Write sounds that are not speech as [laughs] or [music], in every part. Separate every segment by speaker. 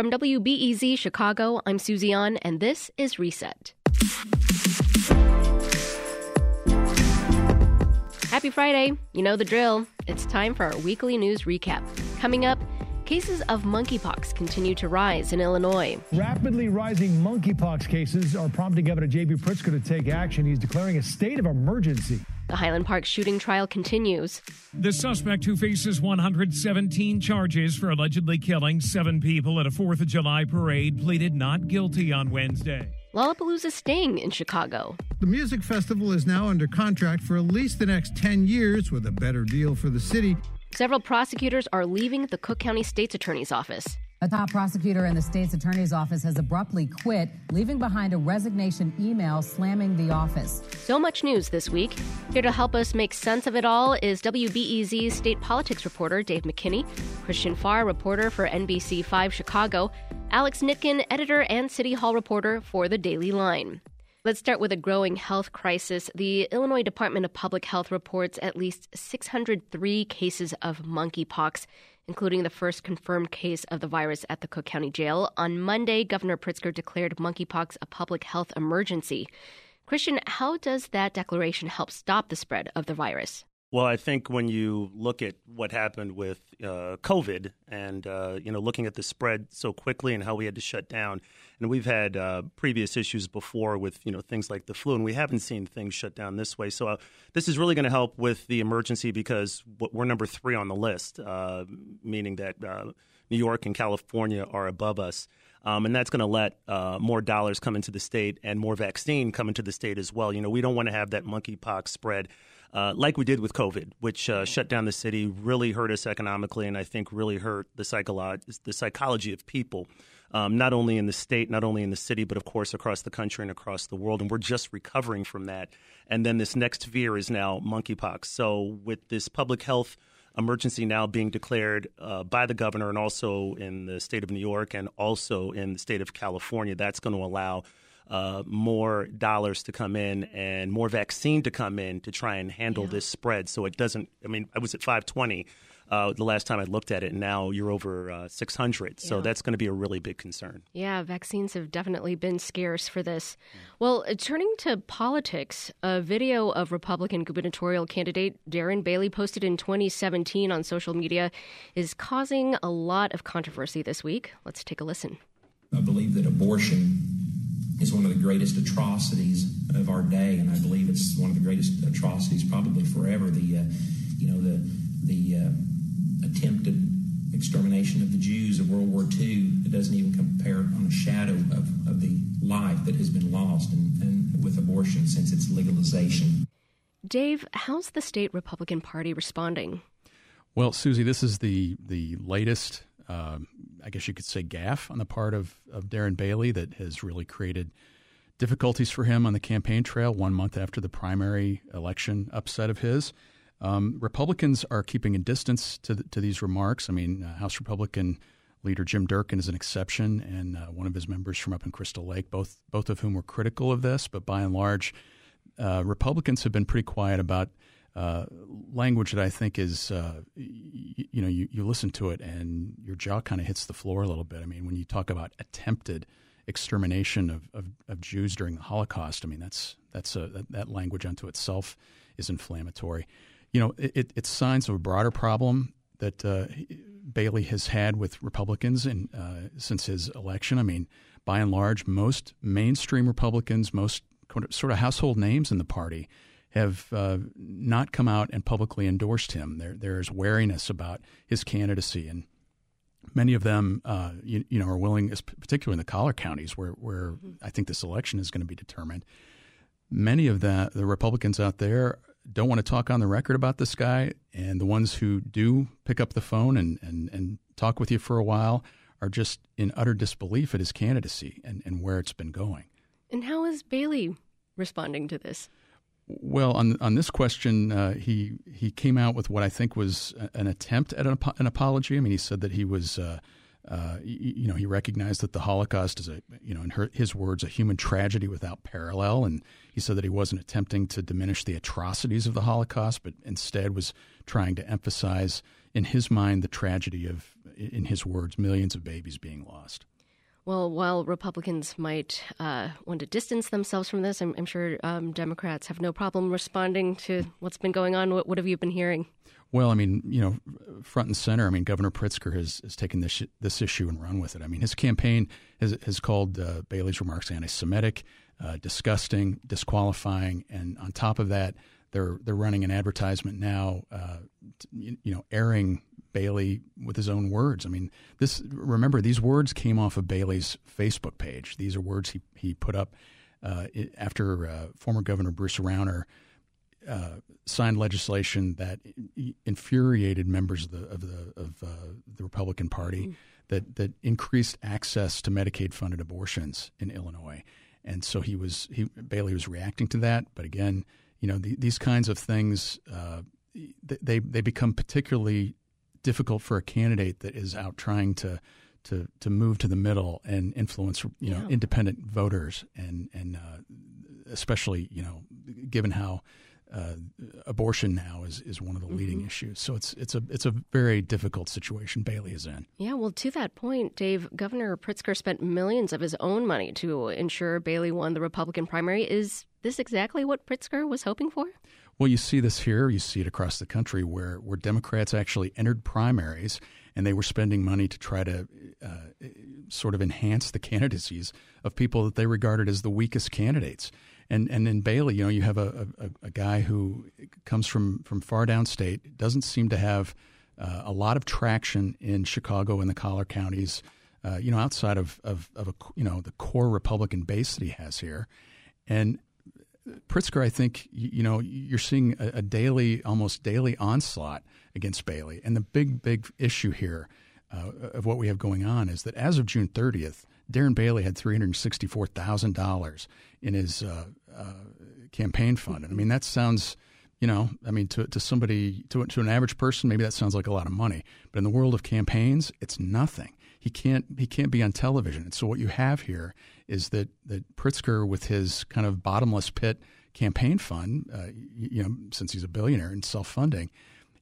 Speaker 1: From WBEZ Chicago, I'm Susie An, and this is Reset. Happy Friday. You know the drill. It's time for our weekly news recap. Coming up, cases of monkeypox continue to rise in Illinois.
Speaker 2: Rapidly rising monkeypox cases are prompting Governor J.B. Pritzker to take action. He's declaring a state of emergency.
Speaker 1: The Highland Park shooting trial continues.
Speaker 3: The suspect who faces 117 charges for allegedly killing seven people at a 4th of July parade pleaded not guilty on Wednesday.
Speaker 1: Lollapalooza Sting in Chicago.
Speaker 4: The music festival is now under contract for at least the next 10 years with a better deal for the city.
Speaker 1: Several prosecutors are leaving the Cook County State's Attorney's Office.
Speaker 5: A top prosecutor in the state's attorney's office has abruptly quit, leaving behind a resignation email slamming the office.
Speaker 1: So much news this week. Here to help us make sense of it all is WBEZ's state politics reporter Dave McKinney, Christian Farr, reporter for NBC5 Chicago, Alex Nitkin, editor and City Hall reporter for The Daily Line. Let's start with a growing health crisis. The Illinois Department of Public Health reports at least 603 cases of monkeypox including the first confirmed case of the virus at the Cook County Jail. On Monday, Governor Pritzker declared monkeypox a public health emergency. Christian, how does that declaration help stop the spread of the virus?
Speaker 6: Well, I think when you look at what happened with uh, COVID and, uh, you know, looking at the spread so quickly and how we had to shut down, and we've had uh, previous issues before with, you know, things like the flu, and we haven't seen things shut down this way. So uh, this is really going to help with the emergency because we're number three on the list, uh, meaning that uh, New York and California are above us. Um, and that's going to let uh, more dollars come into the state and more vaccine come into the state as well. You know, we don't want to have that monkeypox spread uh, like we did with COVID, which uh, shut down the city, really hurt us economically, and I think really hurt the, psycholo- the psychology of people, um, not only in the state, not only in the city, but of course across the country and across the world. And we're just recovering from that. And then this next fear is now monkeypox. So with this public health emergency now being declared uh, by the governor and also in the state of New York and also in the state of California, that's going to allow uh, more dollars to come in and more vaccine to come in to try and handle yeah. this spread. So it doesn't. I mean, I was at 520 uh, the last time I looked at it, and now you're over uh, 600. So yeah. that's going to be a really big concern.
Speaker 1: Yeah, vaccines have definitely been scarce for this. Well, uh, turning to politics, a video of Republican gubernatorial candidate Darren Bailey posted in 2017 on social media is causing a lot of controversy this week. Let's take a listen.
Speaker 7: I believe that abortion is one of the greatest atrocities of our day, and I believe it's one of the greatest atrocities probably forever. The uh, you know the the uh, attempted extermination of the Jews of World War II it doesn't even compare on a shadow of, of the life that has been lost and, and with abortion since its legalization.
Speaker 1: Dave, how's the state Republican Party responding?
Speaker 8: Well, Susie, this is the the latest um, I guess you could say, gaffe on the part of, of Darren Bailey that has really created difficulties for him on the campaign trail one month after the primary election upset of his. Um, Republicans are keeping a distance to, the, to these remarks. I mean, uh, House Republican leader Jim Durkin is an exception, and uh, one of his members from up in Crystal Lake, both both of whom were critical of this. But by and large, uh, Republicans have been pretty quiet about uh, language that I think is, uh, y- you know, you, you listen to it and your jaw kind of hits the floor a little bit. I mean, when you talk about attempted extermination of, of, of Jews during the Holocaust, I mean, that's, that's a, that, that language unto itself is inflammatory. You know, it, it's signs of a broader problem that uh, Bailey has had with Republicans in, uh, since his election. I mean, by and large, most mainstream Republicans, most sort of household names in the party – have uh, not come out and publicly endorsed him. There, there's wariness about his candidacy, and many of them, uh, you, you, know, are willing, particularly in the collar counties where, where mm-hmm. I think this election is going to be determined. Many of the, the Republicans out there don't want to talk on the record about this guy, and the ones who do pick up the phone and, and, and talk with you for a while are just in utter disbelief at his candidacy and, and where it's been going.
Speaker 1: And how is Bailey responding to this?
Speaker 8: Well, on on this question, uh, he he came out with what I think was an attempt at an, an, apology. I mean, he said that he was uh, Uh, you, know, he recognized that the Holocaust is a, you know, in her, his words, a human tragedy without parallel. And he said that he wasn't attempting to diminish the atrocities of the Holocaust, but instead was trying to emphasize, in his mind, the tragedy of, in his words, millions of babies being lost.
Speaker 1: Well, while Republicans might uh, want to distance themselves from this, I'm, I'm sure um, Democrats have no problem responding to what's been going on. What, what, have you been hearing?
Speaker 8: Well, I mean, you know, front and center. I mean, Governor Pritzker has, has taken this this issue and run with it. I mean, his campaign has, has called uh, Bailey's remarks anti-Semitic, uh, disgusting, disqualifying, and on top of that, they're they're running an advertisement now, uh, you, you know, airing Bailey with his own words. I mean, this remember these words came off of Bailey's Facebook page. These are words he he put up uh, after uh, former Governor Bruce Rauner uh, signed legislation that infuriated members of the of the of uh, the Republican Party mm. that that increased access to Medicaid funded abortions in Illinois, and so he was he Bailey was reacting to that. But again, you know the, these kinds of things uh, they they become particularly difficult for a candidate that is out trying to to to move to the middle and influence you know yeah. independent voters and and uh, especially you know given how uh, abortion now is, is one of the mm-hmm. leading issues. So it's it's a it's a very difficult situation Bailey is in.
Speaker 1: Yeah, well, to that point, Dave, Governor Pritzker spent millions of his own money to ensure Bailey won the Republican primary. Is this exactly what Pritzker was hoping for?
Speaker 8: Well, you see this here. You see it across the country where where Democrats actually entered primaries and they were spending money to try to uh, sort of enhance the [laughs] candidacies of people that they regarded as the weakest candidates and and in Bailey, you know, you have a, a, a guy who comes from from far downstate, doesn't seem to have uh, a lot of traction in Chicago and the collar counties. Uh, you know, outside of, of, of a, you know the core Republican base that he has here, and Pritzker, I think you, know you're seeing a, a, daily, almost daily onslaught against Bailey, and the big, big issue here uh, of what we have going on is that as of June 30th, Darren Bailey had three hundred sixty-four thousand dollars in his uh, uh, campaign fund. And I mean, that sounds, you know, I mean, to, to somebody, to, to an average person, maybe that sounds like a lot of money. But in the world of campaigns, it's nothing. He can't he can't be on television. And so what you have here is that that Pritzker, with his kind of bottomless pit campaign fund, uh, you know, since he's a billionaire and self funding,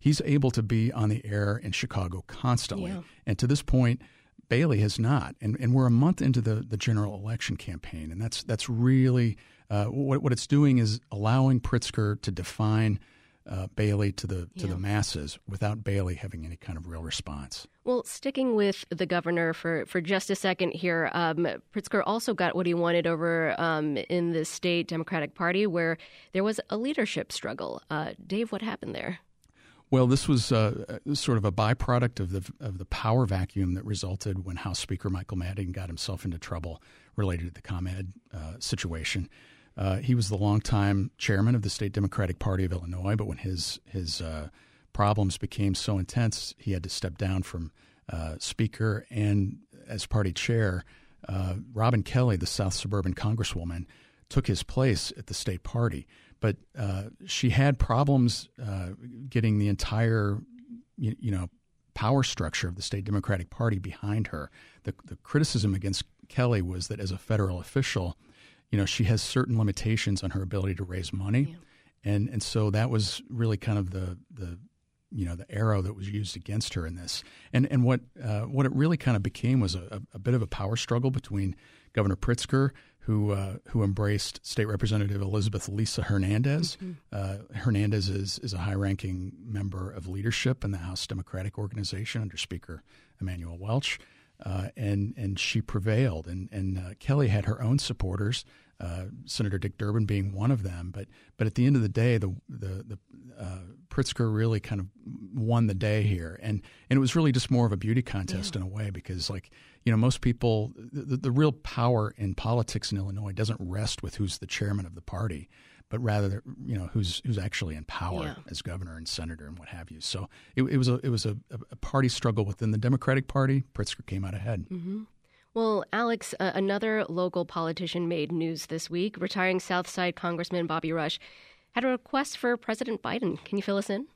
Speaker 8: he's able to be on the air in Chicago constantly. Yeah. And to this point, Bailey has not, and and we're a month into the the general election campaign, and that's that's really uh, what what it's doing is allowing Pritzker to define uh, Bailey to the to yeah. the masses without Bailey having any kind of real response.
Speaker 1: Well, sticking with the governor for, for just a second here, um, Pritzker also got what he wanted over um, in the state Democratic Party, where there was a leadership struggle. Uh, Dave, what happened there?
Speaker 8: Well, this was uh, sort of a byproduct of the of the power vacuum that resulted when House Speaker Michael Madigan got himself into trouble related to the ComEd uh, situation. Uh, he was the longtime chairman of the state Democratic Party of Illinois, but when his his uh, problems became so intense, he had to step down from uh, Speaker and as party chair. Uh, Robin Kelly, the South Suburban Congresswoman, took his place at the state party but uh, she had problems uh, getting the entire, you, you, know, power structure of the state Democratic Party behind her. The, the criticism against Kelly was that as a federal official, you know, she has certain limitations on her ability to raise money, yeah. and and so that was really kind of the the you know the arrow that was used against her in this. And and what uh, what it really kind of became was a, a bit of a power struggle between Governor Pritzker who uh, who embraced State Representative Elizabeth Lisa Hernandez. Mm-hmm. Uh, Hernandez is is a high ranking member of leadership in the House Democratic Organization under Speaker Emanuel Welch. Uh, and and she prevailed, and and uh, Kelly had her own supporters, uh, Senator Dick Durbin being one of them. But but at the end of the day, the the, the uh, Pritzker really kind of won the day here, and and it was really just more of a beauty contest yeah. in a way because like you know, most people, the, the real power in politics in Illinois doesn't rest with who's the chairman of the party, but rather, you know, who's who's actually in power yeah. as governor and senator and what have you. So it, it was a it was a, a, party struggle within the Democratic Party. Pritzker came out ahead.
Speaker 1: Mm-hmm. Well, Alex, uh, another local politician made news this week. Retiring Southside Congressman Bobby Rush had a request for President Biden. Can you fill us in?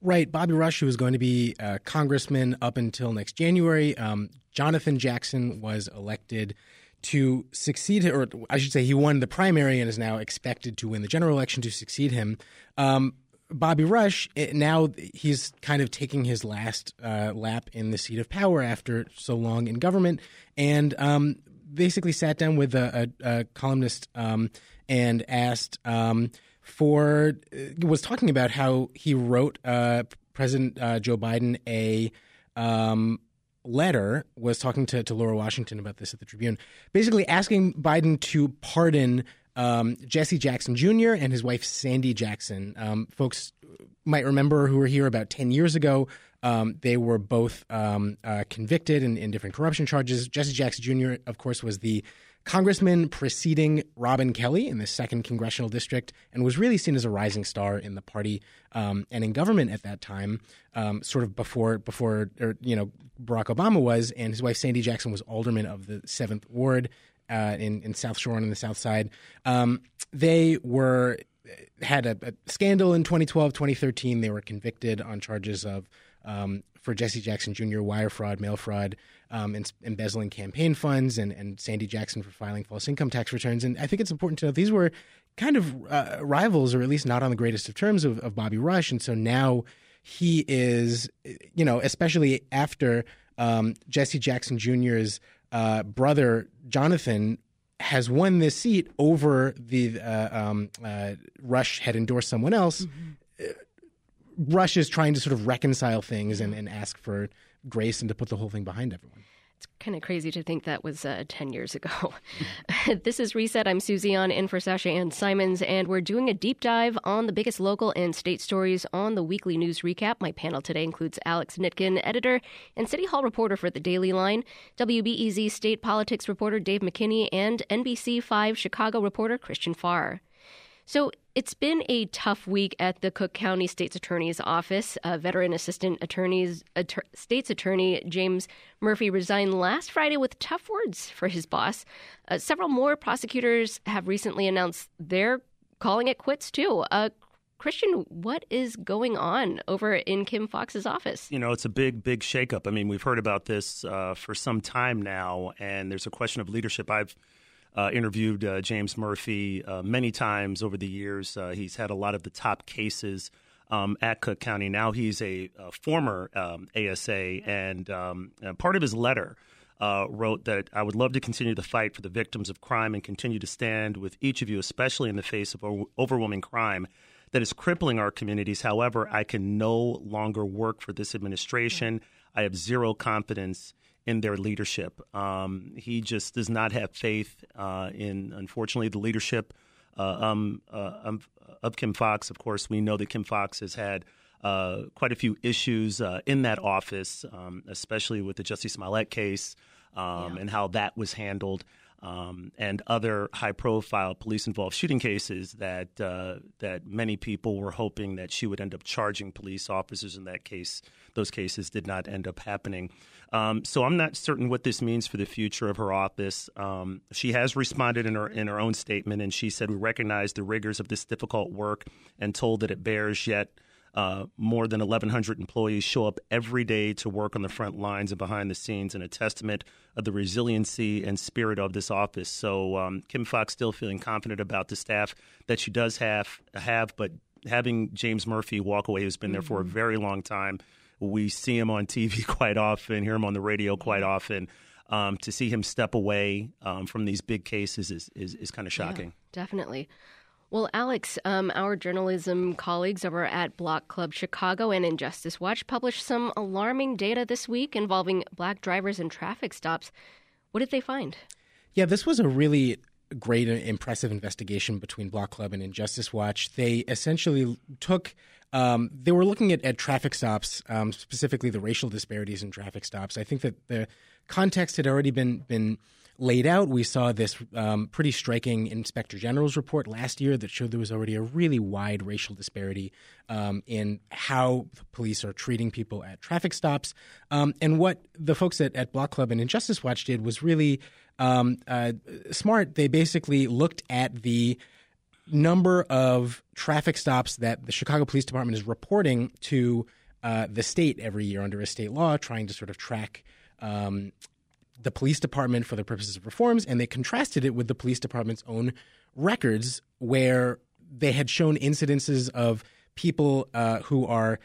Speaker 9: Right. Bobby Rush, who was going to be a congressman up until next January, um, Jonathan Jackson was elected to succeed, or I should say, he won the primary and is now expected to win the general election to succeed him. Um, Bobby Rush, eh, now he's kind of taking his last uh, lap in the seat of power after so long in government, and um, basically sat down with a, a, a columnist um, and asked um, for, uh, was talking about how he wrote uh, President uh, Joe Biden a um, letter was talking to, to Laura Washington about this at the Tribune, basically asking Biden to pardon um, Jesse Jackson Jr. and his wife Sandi Jackson. Um, folks might remember who were here about 10 years ago. Um, they were both um, uh, convicted in, in, different corruption charges. Jesse Jackson Jr., of course, was the congressman preceding Robin Kelly in the second congressional district and was really seen as a rising star in the party um, and in government at that time, um, sort of before before or, you know Barack Obama was, and his wife Sandi Jackson was alderman of the Seventh Ward uh, in in South Shore and in the South Side. Um, they were had a, a, scandal in 2012, 2013. They were convicted on charges of um, for Jesse Jackson Jr. wire fraud, mail fraud, um, and embezzling campaign funds, and, and Sandi Jackson for filing false income tax returns. And I think it's important to note these were kind of uh, rivals, or at least not on the greatest of terms, of, of Bobby Rush. And so now he is, you know, especially after um, Jesse Jackson Jr.'s uh, brother Jonathan has won this seat over the uh, um, uh, Rush had endorsed someone else. Mm-hmm. Rush is trying to sort of reconcile things and, and ask for grace and to put the whole thing behind everyone.
Speaker 1: It's kind of crazy to think that was uh, 10 years ago. [laughs] this is Reset. I'm Susie An in for Sasha Ann Simons, and we're doing a deep dive on the biggest local and state stories on the weekly news recap. My panel today includes Alex Nitkin, editor and City Hall reporter for the Daily Line, WBEZ state politics reporter Dave McKinney, and NBC5 Chicago reporter Christian Farr. So it's been a tough week at the Cook County State's Attorney's Office. Uh, veteran Assistant Attorney's Att- State's Attorney James Murphy resigned last Friday with tough words for his boss. Uh, several more prosecutors have recently announced they're calling it quits too. Uh, Christian, what is going on over in Kim Foxx's office?
Speaker 6: You know, it's a big, big shakeup. I mean, we've heard about this uh, for some time now, and there's a question of leadership. I've uh, interviewed uh, James Murphy uh, many times over the years. Uh, he's had a lot of the top cases um, at Cook County. Now he's a, a former um, ASA, and um, part of his letter uh, wrote that I would love to continue the fight for the victims of crime and continue to stand with each of you, especially in the face of overwhelming crime that is crippling our communities. However, I can no longer work for this administration. I have zero confidence in their leadership. Um, he just does not have faith uh, in, unfortunately, the leadership uh, um, uh, um, of Kim Foxx. Of course, we know that Kim Foxx has had uh, quite a few issues uh, in that office, um, especially with the Jussie Smollett case um, yeah. and how that was handled. Um, and other high-profile police-involved shooting cases that uh, that many people were hoping that she would end up charging police officers in that case. Those cases did not end up happening. Um, so I'm not certain what this means for the future of her office. Um, she has responded in her in her own statement, and she said we recognize the rigors of this difficult work and told that it bears yet. Uh, more than 1,100 employees show up every day to work on the front lines and behind the scenes, and a testament of the resiliency and spirit of this office. So, um, Kim Foxx still feeling confident about the staff that she does have, have, but having James Murphy walk away, who's been there for a mm-hmm. very long time, we see him on TV [laughs] quite often, hear him on the radio quite often. Um, to see him step away um, from these big cases is, is, is kind of shocking.
Speaker 1: Yeah, definitely. Well, Alex, um, our journalism colleagues over at Block Club Chicago and Injustice Watch published some alarming data this week involving black drivers and traffic stops. What did they find?
Speaker 9: Yeah, this was a really great impressive investigation between Block Club and Injustice Watch. They essentially took um, they were looking at, at traffic stops, um, specifically the racial disparities in traffic stops. I think that the context had already been been laid out. We saw this um, pretty striking Inspector General's report last year that showed there was already a really wide racial disparity um, in how police are treating people at traffic stops. Um, and what the folks at, at Block Club and Injustice Watch did was really um, uh, smart. They basically looked at the number of traffic stops that the Chicago Police Department is reporting to uh, the state every year under a state law, trying to sort of track um, the police department for the purposes of reforms, and they contrasted it with the police department's own records, where they had shown incidences of people uh, who are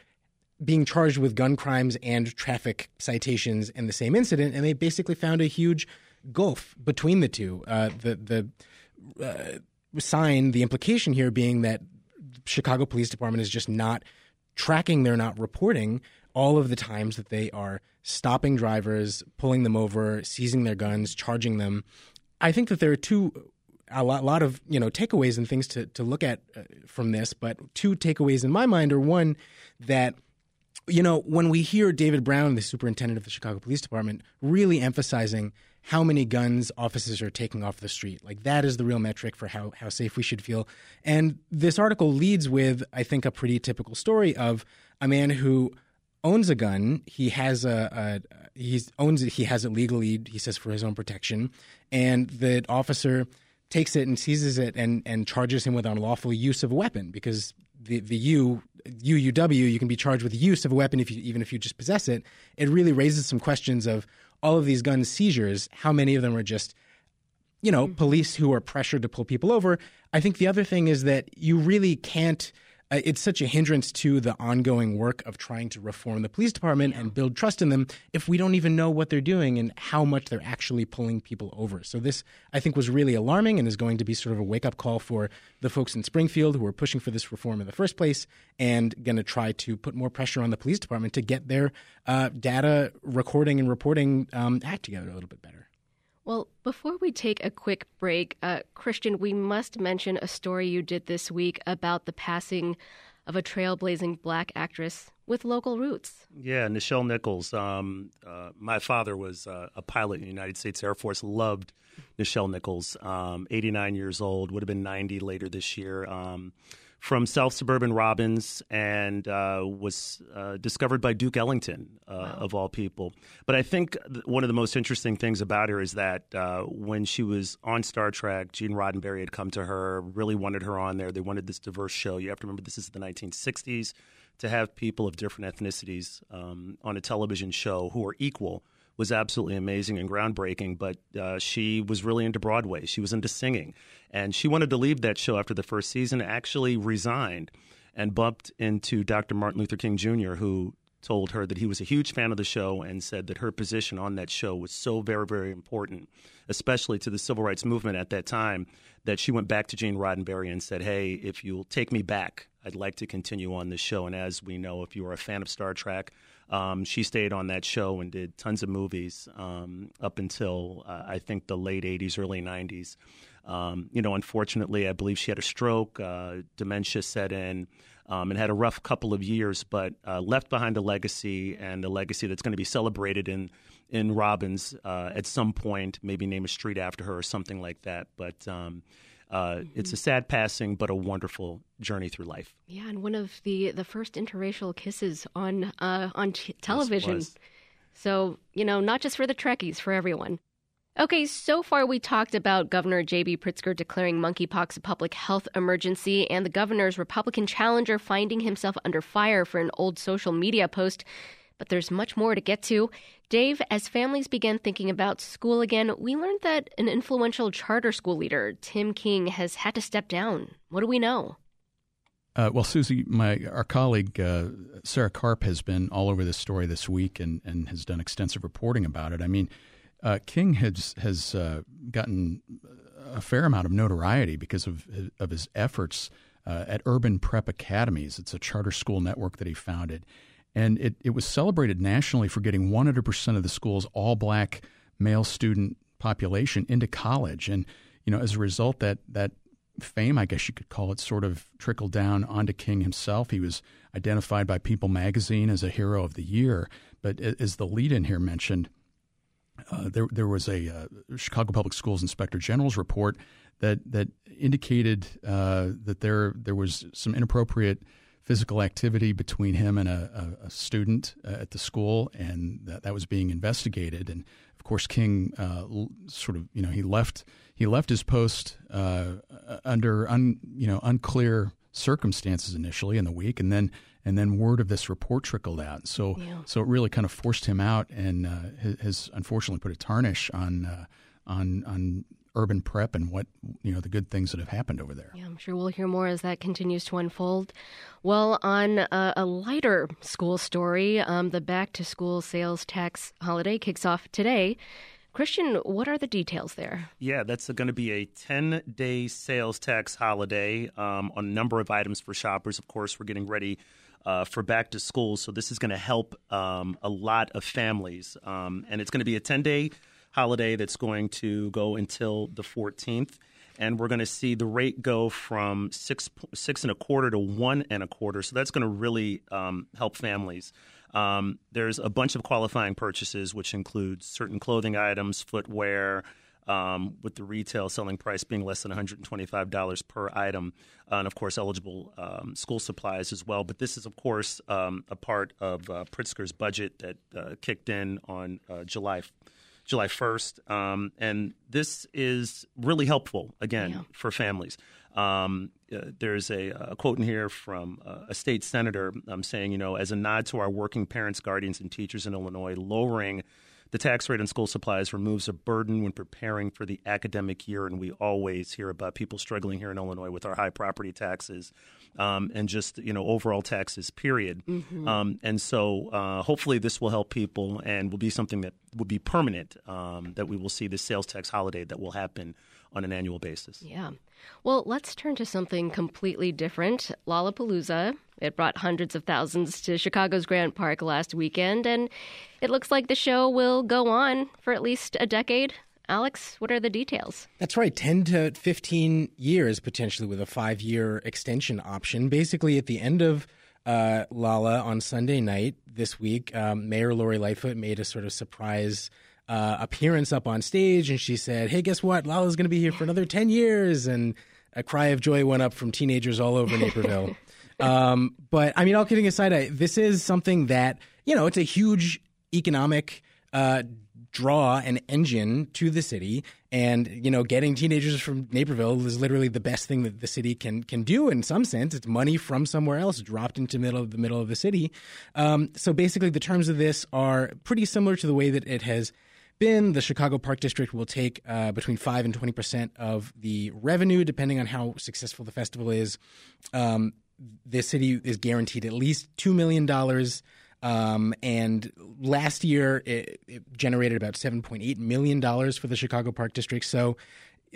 Speaker 9: being charged with gun crimes and traffic citations in the same incident, and they basically found a huge gulf between the two. Uh, the the uh, sign, the implication here being that Chicago Police Department is just not tracking, they're not reporting all of the times that they are stopping drivers, pulling them over, seizing their guns, charging them. I think that there are two a lot, lot of you know takeaways and things to to look at uh, from this, but two takeaways in my mind are one that you know when we hear David Brown, the superintendent of the Chicago Police Department, really emphasizing how many guns officers are taking off the street. Like that is the real metric for how, how safe we should feel. And this article leads with, I think, a pretty typical story of a man who owns a gun. He has a, a he owns it. He has it legally. He says for his own protection, and the officer takes it and seizes it and and charges him with unlawful use of a weapon because the the U UUW you can be charged with use of a weapon if you even if you just possess it. It really raises some questions of all of these gun seizures. How many of them are just you know mm-hmm. police who are pressured to pull people over? I think the other thing is that you really can't it's such a hindrance to the ongoing work of trying to reform the police department yeah. and build trust in them if we don't even know what they're doing and how much they're actually pulling people over. So this, I think, was really alarming and is going to be sort of a wake up call for the folks in Springfield who are pushing for this reform in the first place and going to try to put more pressure on the police department to get their uh, data recording and reporting um, act together a little bit better.
Speaker 1: Well, before we take a quick break, uh, Christian, we must mention a story you did this week about the passing of a trailblazing black actress with local roots.
Speaker 6: Yeah, Nichelle Nichols. Um, uh, my father was uh, a pilot in the United States Air Force, loved Nichelle Nichols, um, 89 years old, would have been 90 later this year. Um, from South Suburban Robbins and uh, was uh, discovered by Duke Ellington, uh, wow. of all people. But I think one of the most interesting things about her is that uh, when she was on Star Trek, Gene Roddenberry had come to her, really wanted her on there. They wanted this diverse show. You have to remember this is the 1960s. To have people of different ethnicities um, on a television show who are equal was absolutely amazing and groundbreaking. But uh, she was really into Broadway. She was into singing, and she wanted to leave that show after the first season. Actually, resigned and bumped into Dr. Martin Luther King Jr., who told her that he was a huge fan of the show and said that her position on that show was so very, very important, especially to the civil rights movement at that time, that she went back to Gene Roddenberry and said, Hey, if you'll take me back, I'd like to continue on this show. And as we know, if you are a fan of Star Trek, um, she stayed on that show and did tons of movies um, up until uh, I think the late 80s, early 90s. Um, you know, unfortunately, I believe she had a stroke, uh, dementia set in, um, and had a rough couple of years, but uh, left behind a legacy and a legacy that's going to be celebrated in in Robbins uh, at some point. Maybe name a street after her or something like that. But um, uh, mm-hmm. It's a sad passing, but a wonderful journey through life.
Speaker 1: Yeah, and one of the the first interracial kisses on uh, on t- television. Yes, so you know, not just for the Trekkies, for everyone. Okay, so far we talked about Governor J.B. Pritzker declaring monkeypox a public health emergency and the governor's Republican challenger finding himself under fire for an old social media post but there's much more to get to. Dave, as families began thinking about school again, we learned that an influential charter school leader, Tim King, has had to step down. What do we know?
Speaker 8: Uh, well, Susie, my our colleague uh, Sarah Karp has been all over this story this week and, and has done extensive reporting about it. I mean, uh, King has has uh, gotten a fair amount of notoriety because of of his efforts uh, at Urban Prep Academies. It's a charter school network that he founded, and it, it was celebrated nationally for getting 100% of the school's all black male student population into college. And, you know, as a result, that, that fame, I guess you could call it, sort of trickled down onto King himself. He was identified by People magazine as a hero of the year. But as the lead in here mentioned, uh, there, there was a uh, Chicago Public Schools Inspector General's report that that indicated uh, that there there was some inappropriate physical activity between him and a, a, a student uh, at the school, and that, that was being investigated. And of course, King uh, sort of you know he left he left his post uh, under un, you know unclear circumstances initially in the week, and then and then word of this report trickled out. So yeah. so it really kind of forced him out, and uh, has, unfortunately put a tarnish on uh, on on urban prep and what you know the good things that have happened over there.
Speaker 1: Yeah, I'm sure we'll hear more as that continues to unfold. Well, on a, a lighter school story, um, the back to school sales tax holiday kicks off today. Christian, what are the details there?
Speaker 6: Yeah, that's going to be a 10 day sales tax holiday um, on a number of items for shoppers. Of course, we're getting ready uh, for back to school, so this is going to help um, a lot of families. Um, and it's going to be a 10 day holiday that's going to go until the 14th. And we're going to see the rate go from six six and a quarter to one and a quarter. So that's going to really um, help families. Um, there's a bunch of qualifying purchases, which includes certain clothing items, footwear, um, with the retail selling price being less than $125 per item, uh, and of course, eligible um, school supplies as well. But this is, of course, um, a part of uh, Pritzker's budget that uh, kicked in on uh, July. July 1st. Um, and this is really helpful, again, yeah. for families. Um, uh, there's a, a, quote in here from uh, a state senator um, saying, you know, as a nod to our working parents, guardians, and teachers in Illinois, lowering the tax rate on school supplies removes a burden when preparing for the academic year. And we always hear about people struggling here in Illinois with our high property taxes um, and just, you know, overall taxes, period. Mm-hmm. Um, and so uh, hopefully this will help people and will be something that will be permanent, um, that we will see this sales tax holiday that will happen on an annual basis.
Speaker 1: Yeah. Well, let's turn to something completely different. Lollapalooza. It brought hundreds of thousands to Chicago's Grant Park last weekend, and it looks like the show will go on for at least a decade. Alex, what are the details?
Speaker 9: That's right, 10 to 15 years potentially with a five year extension option. Basically, at the end of uh, Lolla on Sunday night this week, um, Mayor Lori Lightfoot made a sort of surprise uh, appearance up on stage, and she said, "Hey, guess what? Lolla's going to be here for another ten years." And a cry of joy went up from teenagers all over Naperville. [laughs] um, but I mean, all kidding aside, I, this is something that you know it's a huge economic uh, draw and engine to the city. And you know, getting teenagers from Naperville is literally the best thing that the city can can do. In some sense, it's money from somewhere else dropped into middle of the middle of the city. Um, so basically, the terms of this are pretty similar to the way that it has been. The Chicago Park District will take uh, between 5 and 20% of the revenue, depending on how successful the festival is. Um, the city is guaranteed at least $2 million. Um, and last year, it, it generated about $7.8 million for the Chicago Park District. So,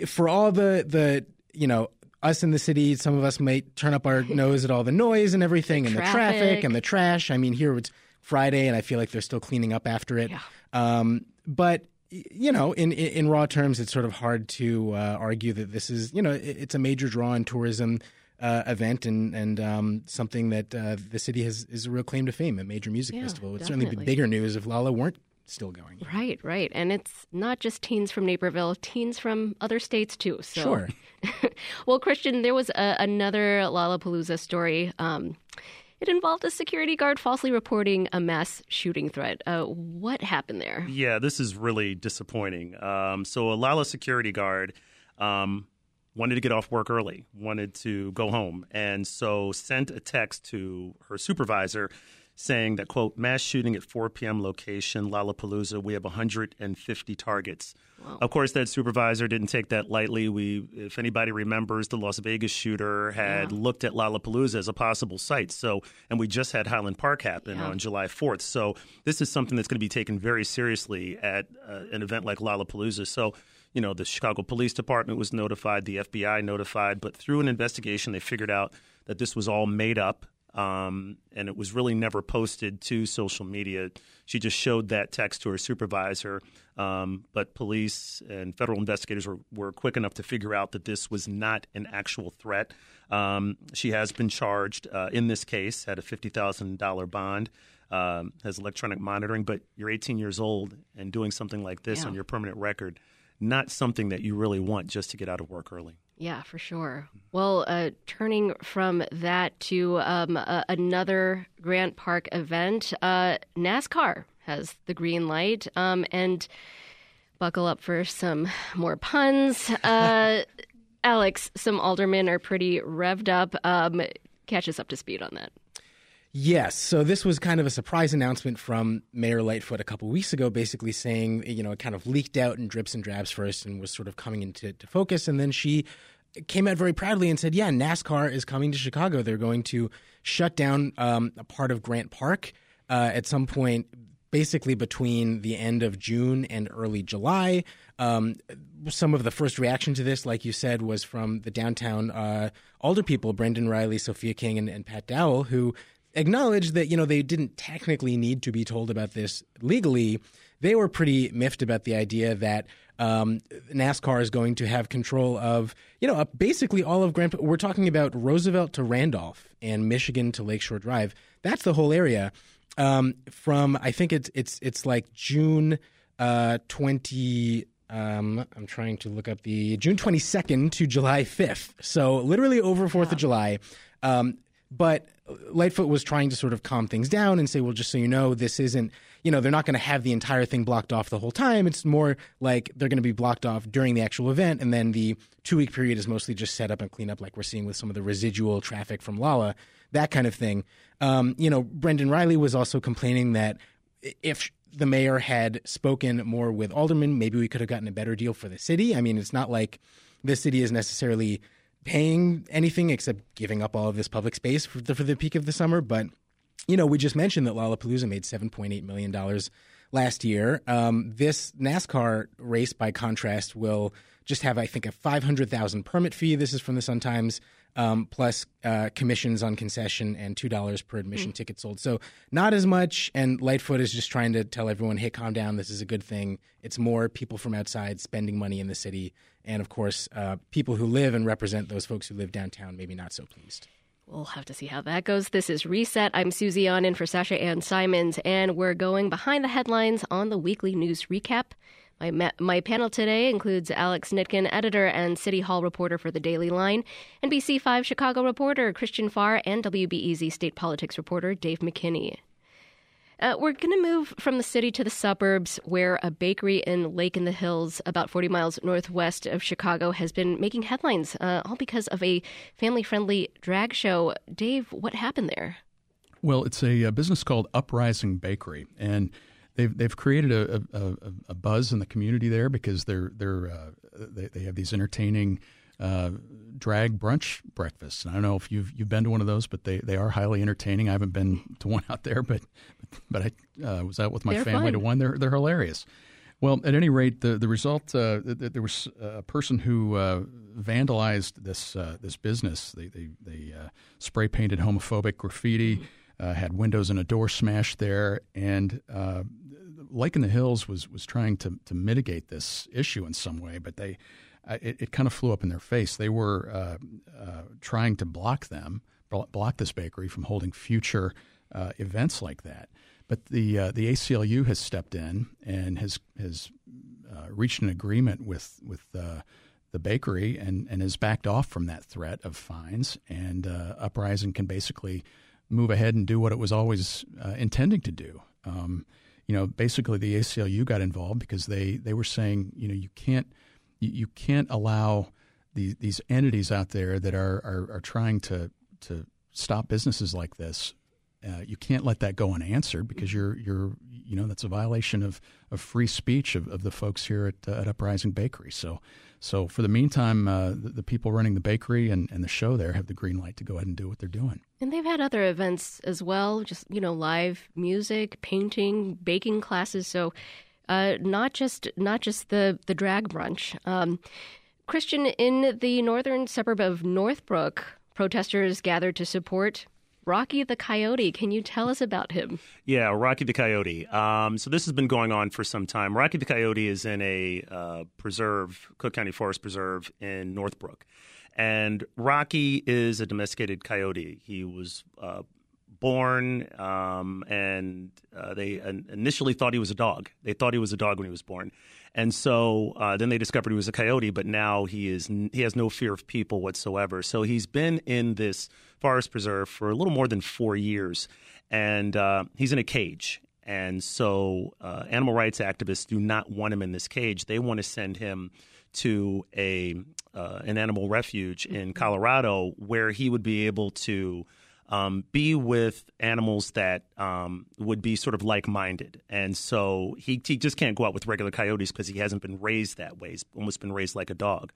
Speaker 9: for all the, the you know, us in the city, some of us might turn up our nose at all the noise and everything, the and traffic. the traffic and the trash. I mean, here it's Friday, and I feel like they're still cleaning up after it. Yeah. Um, but you know, in, in raw terms, it's sort of hard to uh, argue that this is you know it's a major draw in tourism. Uh, event and and um, something that uh, the city has is a real claim to fame, a major music
Speaker 1: yeah,
Speaker 9: festival. It's
Speaker 1: definitely.
Speaker 9: certainly be bigger news if Lolla weren't still going.
Speaker 1: Right, right, and it's not just teens from Naperville, teens from other states too. So.
Speaker 9: Sure. [laughs]
Speaker 1: well, Christian, there was a, another Lollapalooza story. Um, it involved a security guard falsely reporting a mass shooting threat. Uh, what happened there?
Speaker 6: Yeah, this is really disappointing. Um, so, a Lolla security guard um, wanted to get off work early, wanted to go home, and so sent a text to her supervisor saying that, quote, mass shooting at 4 p.m. location, Lollapalooza, we have 150 targets. Wow. Of course, that supervisor didn't take that lightly. We, if anybody remembers, the Las Vegas shooter had yeah. looked at Lollapalooza as a possible site. So, and we just had Highland Park happen yeah. on July 4th. So, this is something that's going to be taken very seriously at uh, an event like Lollapalooza. So, you know, the Chicago Police Department was notified, the FBI notified, but through an investigation, they figured out that this was all made up um, and it was really never posted to social media. She just showed that text to her supervisor, um, but police and federal investigators were, were quick enough to figure out that this was not an actual threat. Um, she has been charged uh, in this case, had a $50,000 bond. Um, has electronic monitoring, but you're 18 years old and doing something like this yeah. on your permanent record, not something that you really want just to get out of work early.
Speaker 1: Yeah, for sure. Well, uh, turning from that to um, uh, another Grant Park event, uh, NASCAR has the green light. Um, and Buckle up for some more puns. [laughs] Uh, Alex, some aldermen are pretty revved up. Um, catch us up to speed on that.
Speaker 9: Yes. So this was kind of a surprise announcement from Mayor Lightfoot a couple weeks ago, basically saying, you know, it kind of leaked out in drips and drabs first and was sort of coming into focus. And then she came out very proudly and said, yeah, NASCAR is coming to Chicago. They're going to shut down um, a part of Grant Park uh, at some point, basically between the end of June and early July. Um, some of the first reaction to this, like you said, was from the downtown uh, alder people, Brendan Reilly, Sophia King, and, and Pat Dowell, who acknowledged that you know they didn't technically need to be told about this legally. They were pretty miffed about the idea that um, NASCAR is going to have control of you know basically all of Grant. We're talking about Roosevelt to Randolph and Michigan to Lakeshore Drive. That's the whole area. Um, from I think it's it's it's like June uh, twenty. Um, I'm trying to look up the June 22nd to July 5th. So literally over Fourth wow. of July. Um, but Lightfoot was trying to sort of calm things down and say, well, just so you know, this isn't, you know, they're not going to have the entire thing blocked off the whole time. It's more like they're going to be blocked off during the actual event. And then the two week period is mostly just set up and clean up, like we're seeing with some of the residual traffic from Lolla, that kind of thing. Um, you know, Brendan Reilly was also complaining that if the mayor had spoken more with aldermen, maybe we could have gotten a better deal for the city. I mean, it's not like the city is necessarily paying anything except giving up all of this public space for the, for the peak of the summer. But, you know, we just mentioned that Lollapalooza made $7.8 million last year. Um, this NASCAR race, by contrast, will just have, I think, a 500,000 permit fee. This is from the Sun Times. Um, plus uh, commissions on concession and two dollars per admission mm. ticket sold. So not as much. And Lightfoot is just trying to tell everyone, "Hey, calm down. This is a good thing. It's more people from outside spending money in the city and of course, uh, people who live and represent those folks who live downtown maybe not so pleased.
Speaker 1: We'll have to see how that goes. This is Reset. I'm Susie An in for Sasha Ann Simons, and we're going behind the headlines on the weekly news recap. My, ma- my panel today includes Alex Nitkin, editor and City Hall reporter for The Daily Line, NBC5 Chicago reporter Christian Farr, and WBEZ state politics reporter Dave McKinney. Uh, we're going to move from the city to the suburbs, where a bakery in Lake in the Hills, about 40 miles northwest of Chicago, has been making headlines, uh, all because of a family friendly drag show. Dave, what happened there?
Speaker 8: Well, it's a, a business called Uprising Bakery, and they've they've created a, a, a, buzz in the community there because they're they're uh, they, they have these entertaining uh, drag brunch breakfasts. And I don't know if you've you've been to one of those, but they, they are highly entertaining. I haven't been to one out there, but but I uh, was out with my
Speaker 1: they're
Speaker 8: family
Speaker 1: fun.
Speaker 8: to one. They're they're hilarious. Well, at any rate, the the result uh, there was a person who uh, vandalized this uh, this business. They they, they uh, spray painted homophobic graffiti, uh, had windows and a door smashed there, and Lake in the Hills was was trying to to mitigate this issue in some way, but they it, it, kind of flew up in their face. They were uh, uh, trying to block them, block this bakery from holding future uh, events like that. But the uh, the ACLU has stepped in and has has uh, reached an agreement with with uh, the bakery and, and has backed off from that threat of fines. And Uprising can basically move ahead and do what it was always intending to do. Um, you know, basically the ACLU got involved because they, they were saying, you know, you can't – you, you can't allow these these entities out there that are, are, are trying to to stop businesses like this. Uh, you can't let that go unanswered because you're you're you know that's a violation of, of free speech of, of the folks here at, uh, at Uprising Bakery. So so for the meantime, uh, the, the, people running the bakery and, and the show there have the green light to go ahead and do what they're doing.
Speaker 1: And they've had other events as well, just you know live music, painting, baking classes. So uh, not just not just the the drag brunch. Um, Christian, in the northern suburb of Northbrook, protesters gathered to support Rocky the Coyote. Can you tell us about him?
Speaker 6: Yeah, Rocky the Coyote. Um, so this has been going on for some time. Rocky the Coyote is in a uh, preserve, Cook County Forest Preserve in Northbrook. And Rocky is a domesticated coyote. He was uh, born, um, and uh, they initially thought he was a dog. They thought he was a dog when he was born, and so uh, then they discovered he was a coyote. But now he is he has no fear of people whatsoever. So he's been in this forest preserve for a little more than four years, and uh, he's in a cage. And so, uh, animal rights activists do not want him in this cage. They want to send him to a uh, an animal refuge in Colorado where he would be able to um, be with animals that um, would be sort of like minded. And so he, he just can't go out with regular coyotes because he hasn't been raised that way. He's almost been raised like a dog.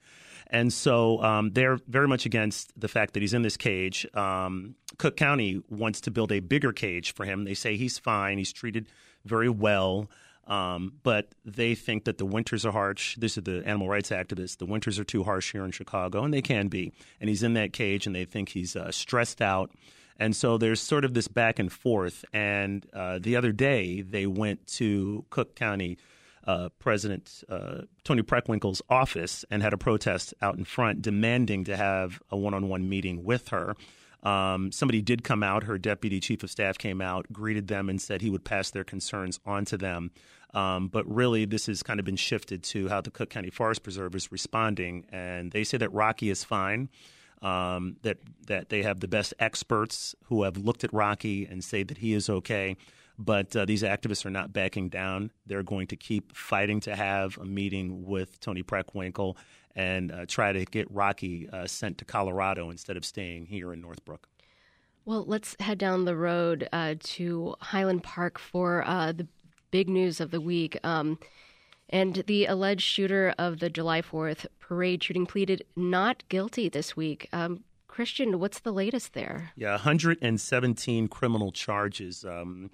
Speaker 6: And so um, they're very much against the fact that he's in this cage. Um, Cook County wants to build a bigger cage for him. They say he's fine, he's treated very well. Um, but they think that the winters are harsh. This is the animal rights activists. The winters are too harsh here in Chicago, and they can be. And he's in that cage, and they think he's uh, stressed out. And so there's sort of this back and forth. And uh, the other day, they went to Cook County uh, President uh, Toni Preckwinkle's office and had a protest out in front demanding to have a one on one meeting with her. Um, somebody did come out. Her deputy chief of staff came out, greeted them, and said he would pass their concerns on to them. Um, but really, this has kind of been shifted to how the Cook County Forest Preserve is responding. And they say that Rocky is fine um, that that they have the best experts who have looked at Rocky and say that he is okay. But uh, these activists are not backing down. They're going to keep fighting to have a meeting with Toni Preckwinkle and uh, try to get Rocky uh, sent to Colorado instead of staying here in Northbrook.
Speaker 1: Well, let's head down the road uh, to Highland Park for uh, the big news of the week. Um, and the alleged shooter of the July 4th parade shooting pleaded not guilty this week. Um, Christian, what's the latest there?
Speaker 6: Yeah, 117 criminal charges. Um,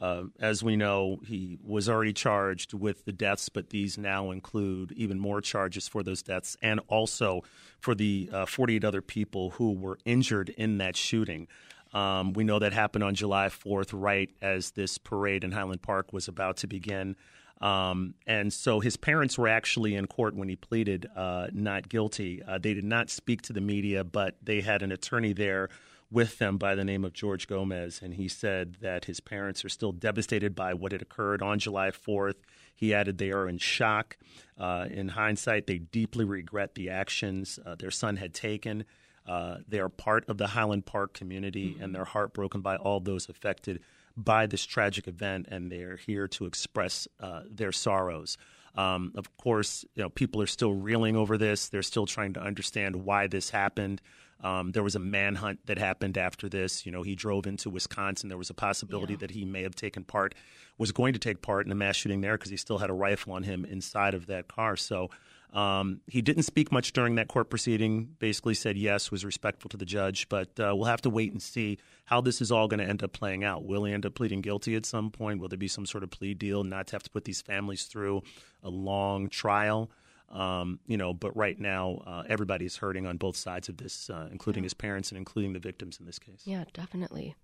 Speaker 6: uh, as we know, he was already charged with the deaths, but these now include even more charges for those deaths and also for the uh, 48 other people who were injured in that shooting. Um, we know that happened on July 4th, right as this parade in Highland Park was about to begin. Um, and so his parents were actually in court when he pleaded uh, not guilty. Uh, they did not speak to the media, but they had an attorney there with them by the name of George Gomez, and he said that his parents are still devastated by what had occurred on July 4th. He added they are in shock. Uh, in hindsight, they deeply regret the actions uh, their son had taken. Uh, they are part of the Highland Park community, and they're heartbroken by all those affected by this tragic event, and they're here to express uh, their sorrows. Um, of course, you know people are still reeling over this. They're still trying to understand why this happened. Um, there was a manhunt that happened after this. You know, he drove into Wisconsin. There was a possibility yeah. that he may have taken part, was going to take part in a mass shooting there because he still had a rifle on him inside of that car. So um, he didn't speak much during that court proceeding, basically said yes, was respectful to the judge, but uh, we'll have to wait and see how this is all going to end up playing out. Will he end up pleading guilty at some point? Will there be some sort of plea deal not to have to put these families through a long trial? Um, you know, but right now, uh, everybody's hurting on both sides of this, uh, including yeah. his parents and including the victims in this case.
Speaker 1: Yeah, definitely.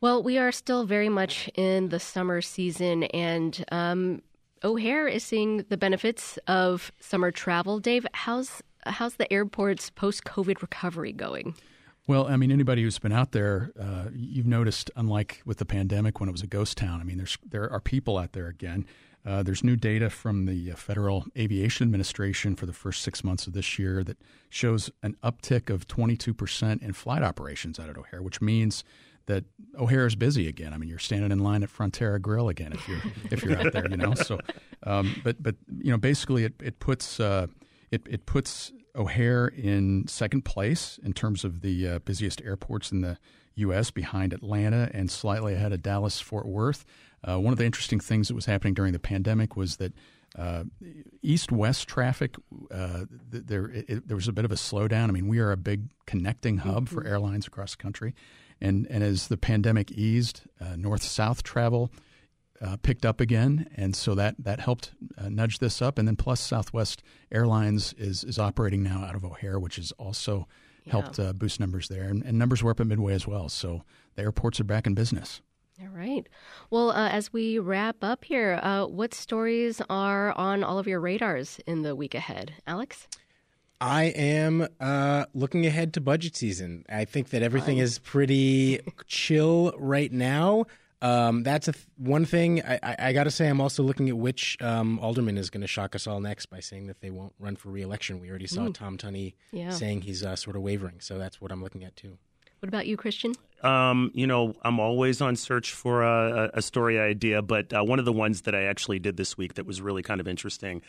Speaker 1: Well, we are still very much in the summer season, and um, O'Hare is seeing the benefits of summer travel. Dave, how's how's the airport's post COVID recovery going?
Speaker 8: Well, I mean, anybody who's been out there, uh, you've noticed, unlike with the pandemic when it was a ghost town. I mean, there's there are people out there again. Uh, there's new data from the uh, Federal Aviation Administration for the first six months of this year that shows an uptick of 22% in flight operations out at O'Hare, which means that O'Hare is busy again. I mean, you're standing in line at Frontera Grill again if you're [laughs] if you're out there, you know. So, um, but but you know, basically, it it puts uh, it it puts O'Hare in second place in terms of the uh, busiest airports in the U.S. behind Atlanta and slightly ahead of Dallas Fort Worth. Uh, one of the interesting things that was happening during the pandemic was that uh, east-west traffic, uh, there it, there was a bit of a slowdown. I mean, we are a big connecting hub mm-hmm. for airlines across the country, and, and as the pandemic eased, uh, north south travel uh, picked up again. And so that, that helped uh, nudge this up. And then plus, Southwest Airlines is, is operating now out of O'Hare, which has also yeah. helped uh, boost numbers there. And, and numbers were up at Midway as well. So the airports are back in business.
Speaker 1: All right. Well, uh, as we wrap up here, uh, what stories are on all of your radars in the week ahead? Alex?
Speaker 9: I am uh, looking ahead to budget season. I think that everything is pretty chill right now. Um, that's a th- one thing. I, I, I got to say, I'm also looking at which um, alderman is going to shock us all next by saying that they won't run for reelection. We already saw Tom Tunney yeah. saying he's uh, sort of wavering, so that's what I'm looking at too.
Speaker 1: What about you, Christian?
Speaker 6: Um, you know, I'm always on search for a, a story idea, but uh, one of the ones that I actually did this week that was really kind of interesting.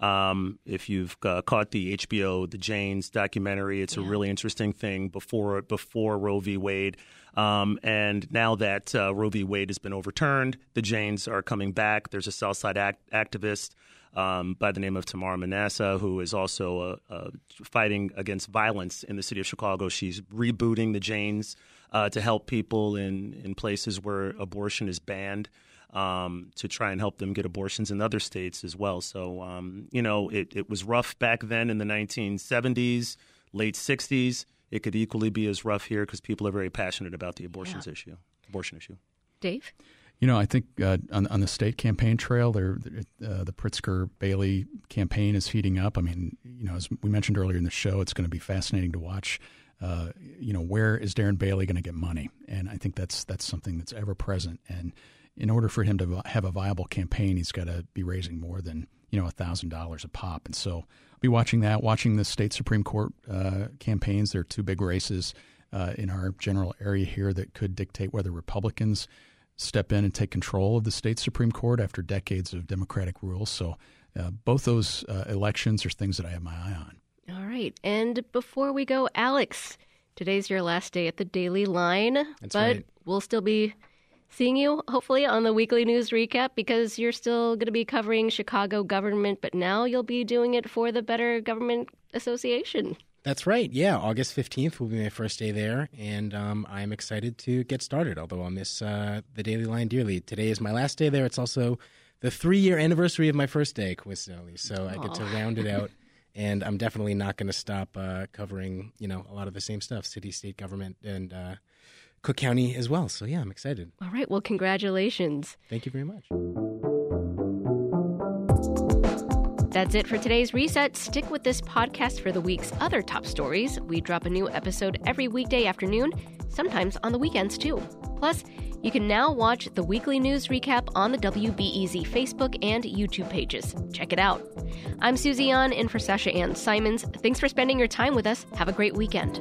Speaker 6: Um, if you've uh, caught the HBO The Janes documentary, it's yeah. a really interesting thing before before Roe v. Wade. Um, and now that uh, Roe v. Wade has been overturned, the Janes are coming back. There's a Southside act- activist um, by the name of Tamara Manasseh, who is also uh, uh, fighting against violence in the city of Chicago. She's rebooting the Janes uh, to help people in, in places where abortion is banned. Um, to try and help them get abortions in other states as well. So, um, you know, it, it was rough back then in the 1970s, late 60s. It could equally be as rough here because people are very passionate about the abortions yeah. issue, abortion issue.
Speaker 1: Dave?
Speaker 8: You know, I think uh, on, on, the state campaign trail, there, uh, the Pritzker Bailey campaign is heating up. I mean, you know, as we mentioned earlier in the show, it's going to be fascinating to watch uh, you know, where is Darren Bailey going to get money? And I think that's that's something that's ever present. And in order for him to have a viable campaign, he's got to be raising more than you know thousand dollars a pop. And so, I'll be watching that, watching the state supreme court uh, campaigns. There are two big races uh, in our general area here that could dictate whether Republicans step in and take control of the state supreme court after decades of Democratic rule. So, uh, both those uh, elections are things that I have my eye on.
Speaker 1: All right. And before we go, Alex, today's your last day at the Daily Line.
Speaker 9: That's
Speaker 1: but
Speaker 9: right.
Speaker 1: we'll still be seeing you, hopefully, on the weekly news recap because you're still going to be covering Chicago government, but now you'll be doing it for the Better Government Association.
Speaker 9: That's right. Yeah, August 15th will be my first day there, and um, I'm excited to get started, although I'll miss uh, the Daily Line dearly. Today is my last day there. It's also the three year anniversary of my first day, coincidentally, so Aww. I get to round it out [laughs] and I'm definitely not going to stop uh, covering you know a lot of the same stuff, city, state government, and uh, Cook County as well. So yeah, I'm excited.
Speaker 1: All right, well, congratulations.
Speaker 9: Thank you very much.
Speaker 1: That's it for today's reset. Stick with this podcast for the week's other top stories. We drop a new episode every weekday afternoon, sometimes on the weekends too. Plus, you can now watch the weekly news recap on the WBEZ Facebook and YouTube pages. Check it out. I'm Susie An in for Sasha Ann Simons. Thanks for spending your time with us. Have a great weekend.